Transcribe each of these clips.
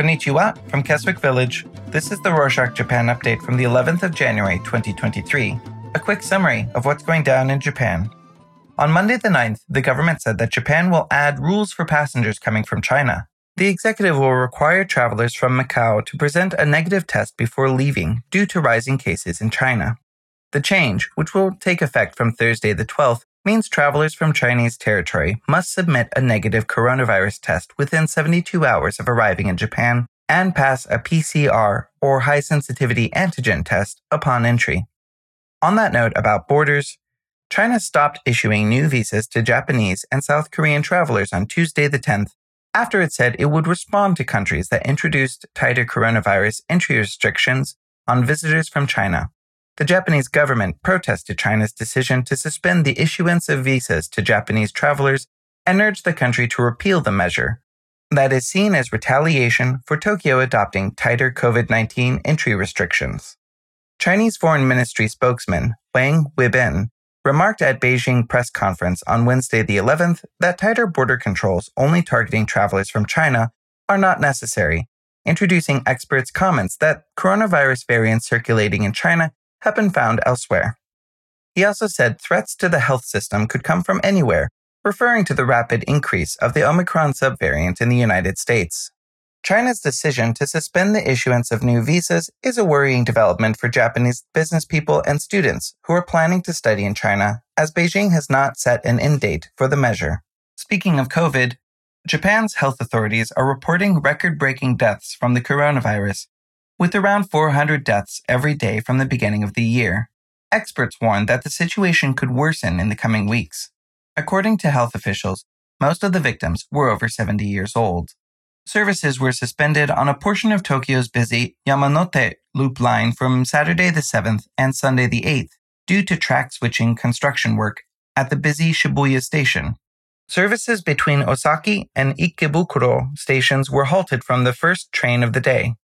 Konnichiwa from Keswick Village. This is the Rorshok Japan update from the 11th of January 2023. A quick summary of what's going down in Japan. On Monday the 9th, the government said that Japan will add rules for passengers coming from China. The executive will require travelers from Macau to present a negative test before leaving due to rising cases in China. The change, which will take effect from Thursday the 12th, means travelers from Chinese territory must submit a negative coronavirus test within 72 hours of arriving in Japan and pass a PCR or high sensitivity antigen test upon entry. On that note about borders, China stopped issuing new visas to Japanese and South Korean travelers on Tuesday the 10th after it said it would respond to countries that introduced tighter coronavirus entry restrictions on visitors from China. The Japanese government protested China's decision to suspend the issuance of visas to Japanese travelers and urged the country to repeal the measure. That is seen as retaliation for Tokyo adopting tighter COVID 19 entry restrictions. Chinese Foreign Ministry spokesman Wang Wenbin remarked at Beijing press conference on Wednesday the 11th that tighter border controls only targeting travelers from China are not necessary, introducing experts' comments that coronavirus variants circulating in China have been found elsewhere. He also said threats to the health system could come from anywhere, referring to the rapid increase of the Omicron subvariant in the United States. China's decision to suspend the issuance of new visas is a worrying development for Japanese business people and students who are planning to study in China, as Beijing has not set an end date for the measure. Speaking of COVID, Japan's health authorities are reporting record breaking deaths from the coronavirus, with around 400 deaths every day from the beginning of the year. Experts warn that the situation could worsen in the coming weeks. According to health officials, most of the victims were over 70 years old. Services were suspended on a portion of Tokyo's busy Yamanote Loop line from Saturday the 7th and Sunday the 8th due to track switching construction work at the busy Shibuya station. Services between Osaki and Ikebukuro stations were halted from the first train of the day.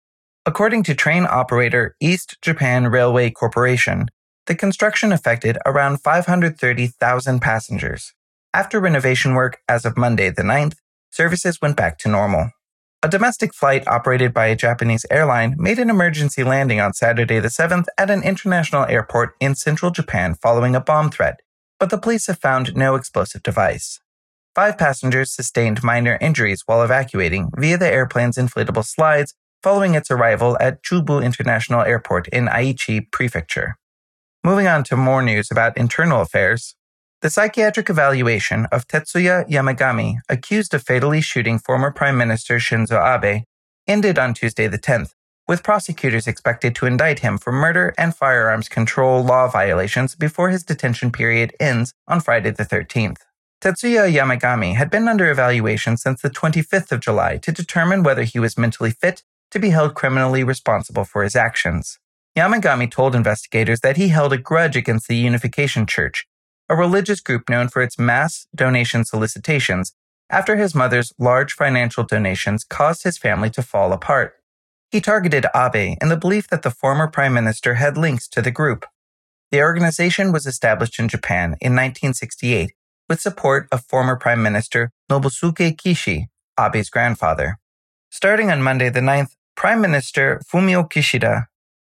According to train operator East Japan Railway Corporation, the construction affected around 530,000 passengers. After renovation work as of Monday the 9th, services went back to normal. A domestic flight operated by a Japanese airline made an emergency landing on Saturday the 7th at an international airport in central Japan following a bomb threat, but the police have found no explosive device. Five passengers sustained minor injuries while evacuating via the airplane's inflatable slides following its arrival at Chubu International Airport in Aichi Prefecture. Moving on to more news about internal affairs. The psychiatric evaluation of Tetsuya Yamagami, accused of fatally shooting former Prime Minister Shinzo Abe, ended on Tuesday the 10th, with prosecutors expected to indict him for murder and firearms control law violations before his detention period ends on Friday the 13th. Tetsuya Yamagami had been under evaluation since the 25th of July to determine whether he was mentally fit to be held criminally responsible for his actions. Yamagami told investigators that he held a grudge against the Unification Church, a religious group known for its mass donation solicitations, after his mother's large financial donations caused his family to fall apart. He targeted Abe in the belief that the former prime minister had links to the group. The organization was established in Japan in 1968 with support of former Prime Minister Nobusuke Kishi, Abe's grandfather. Starting on Monday the 9th, Prime Minister Fumio Kishida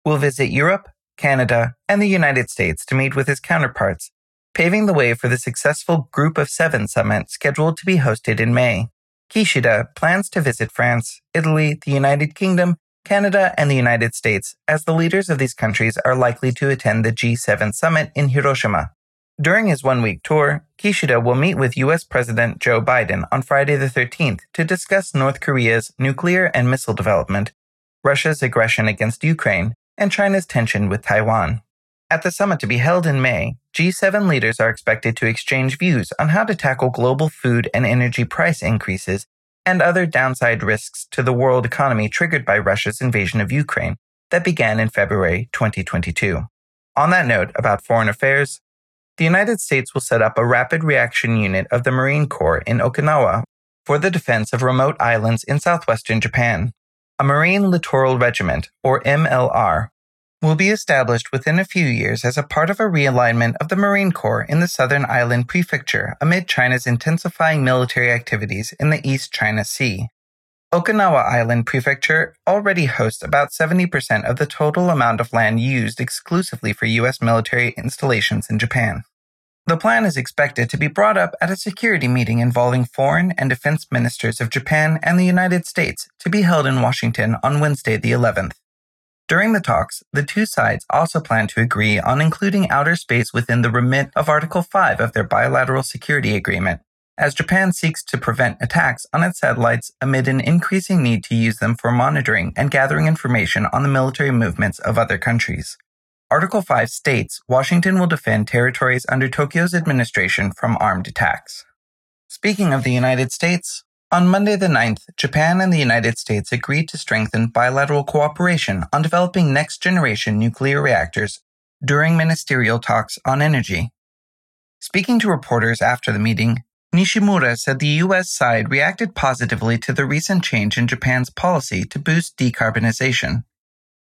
will visit Europe, Canada, and the United States to meet with his counterparts, paving the way for the successful Group of Seven summit scheduled to be hosted in May. Kishida plans to visit France, Italy, the United Kingdom, Canada, and the United States, as the leaders of these countries are likely to attend the G7 summit in Hiroshima. During his one week tour, Kishida will meet with U.S. President Joe Biden on Friday the 13th to discuss North Korea's nuclear and missile development, Russia's aggression against Ukraine, and China's tension with Taiwan. At the summit to be held in May, G7 leaders are expected to exchange views on how to tackle global food and energy price increases and other downside risks to the world economy triggered by Russia's invasion of Ukraine that began in February 2022. On that note about foreign affairs, the United States will set up a rapid reaction unit of the Marine Corps in Okinawa for the defense of remote islands in southwestern Japan. A Marine Littoral Regiment, or MLR, will be established within a few years as a part of a realignment of the Marine Corps in the southern island prefecture amid China's intensifying military activities in the East China Sea. Okinawa Island Prefecture already hosts about 70% of the total amount of land used exclusively for U.S. military installations in Japan. The plan is expected to be brought up at a security meeting involving foreign and defense ministers of Japan and the United States to be held in Washington on Wednesday, the 11th. During the talks, the two sides also plan to agree on including outer space within the remit of Article 5 of their bilateral security agreement, as Japan seeks to prevent attacks on its satellites amid an increasing need to use them for monitoring and gathering information on the military movements of other countries. Article 5 states Washington will defend territories under Tokyo's administration from armed attacks. Speaking of the United States, on Monday the 9th, Japan and the United States agreed to strengthen bilateral cooperation on developing next generation nuclear reactors during ministerial talks on energy. Speaking to reporters after the meeting, Nishimura said the U.S. side reacted positively to the recent change in Japan's policy to boost decarbonization.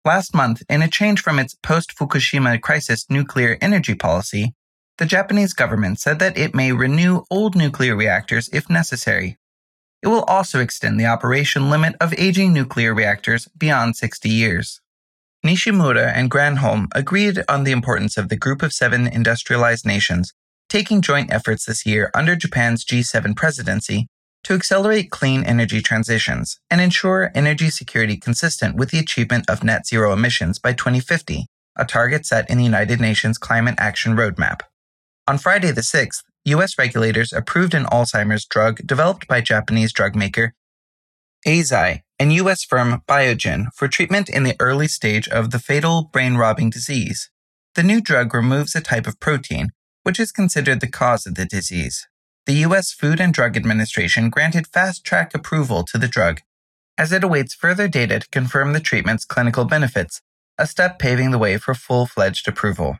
Last month, in a change from its post Fukushima crisis nuclear energy policy, the Japanese government said that it may renew old nuclear reactors if necessary. It will also extend the operation limit of aging nuclear reactors beyond 60 years. Nishimura and Granholm agreed on the importance of the Group of Seven industrialized nations taking joint efforts this year under Japan's G7 presidency to accelerate clean energy transitions and ensure energy security consistent with the achievement of net zero emissions by 2050, a target set in the United Nations Climate Action Roadmap. On Friday the 6th, US regulators approved an Alzheimer's drug developed by Japanese drug maker Eisai and US firm Biogen for treatment in the early stage of the fatal brain robbing disease. The new drug removes a type of protein which is considered the cause of the disease. The U.S. Food and Drug Administration granted fast track approval to the drug, as it awaits further data to confirm the treatment's clinical benefits, a step paving the way for full fledged approval.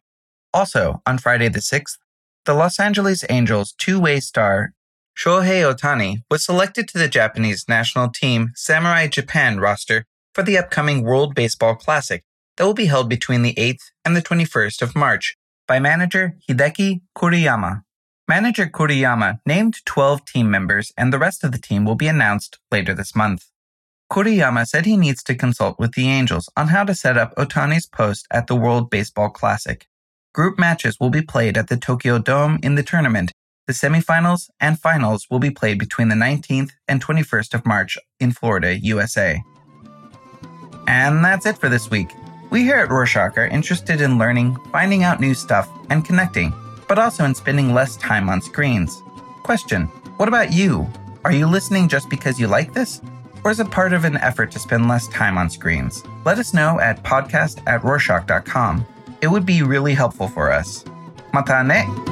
Also, on Friday the 6th, the Los Angeles Angels two way star Shohei Ohtani was selected to the Japanese national team Samurai Japan roster for the upcoming World Baseball Classic that will be held between the 8th and the 21st of March by manager Hideki Kuriyama. Manager Kuriyama named 12 team members and the rest of the team will be announced later this month. Kuriyama said he needs to consult with the Angels on how to set up Ohtani's post at the World Baseball Classic. Group matches will be played at the Tokyo Dome in the tournament. The semifinals and finals will be played between the 19th and 21st of March in Florida, USA. And that's it for this week. We here at Rorshok are interested in learning, finding out new stuff, and connecting, but also in spending less time on screens. Question What about you? Are you listening just because you like this? Or is it part of an effort to spend less time on screens? Let us know at podcast at Rorshok.com. It would be really helpful for us. Mata ne!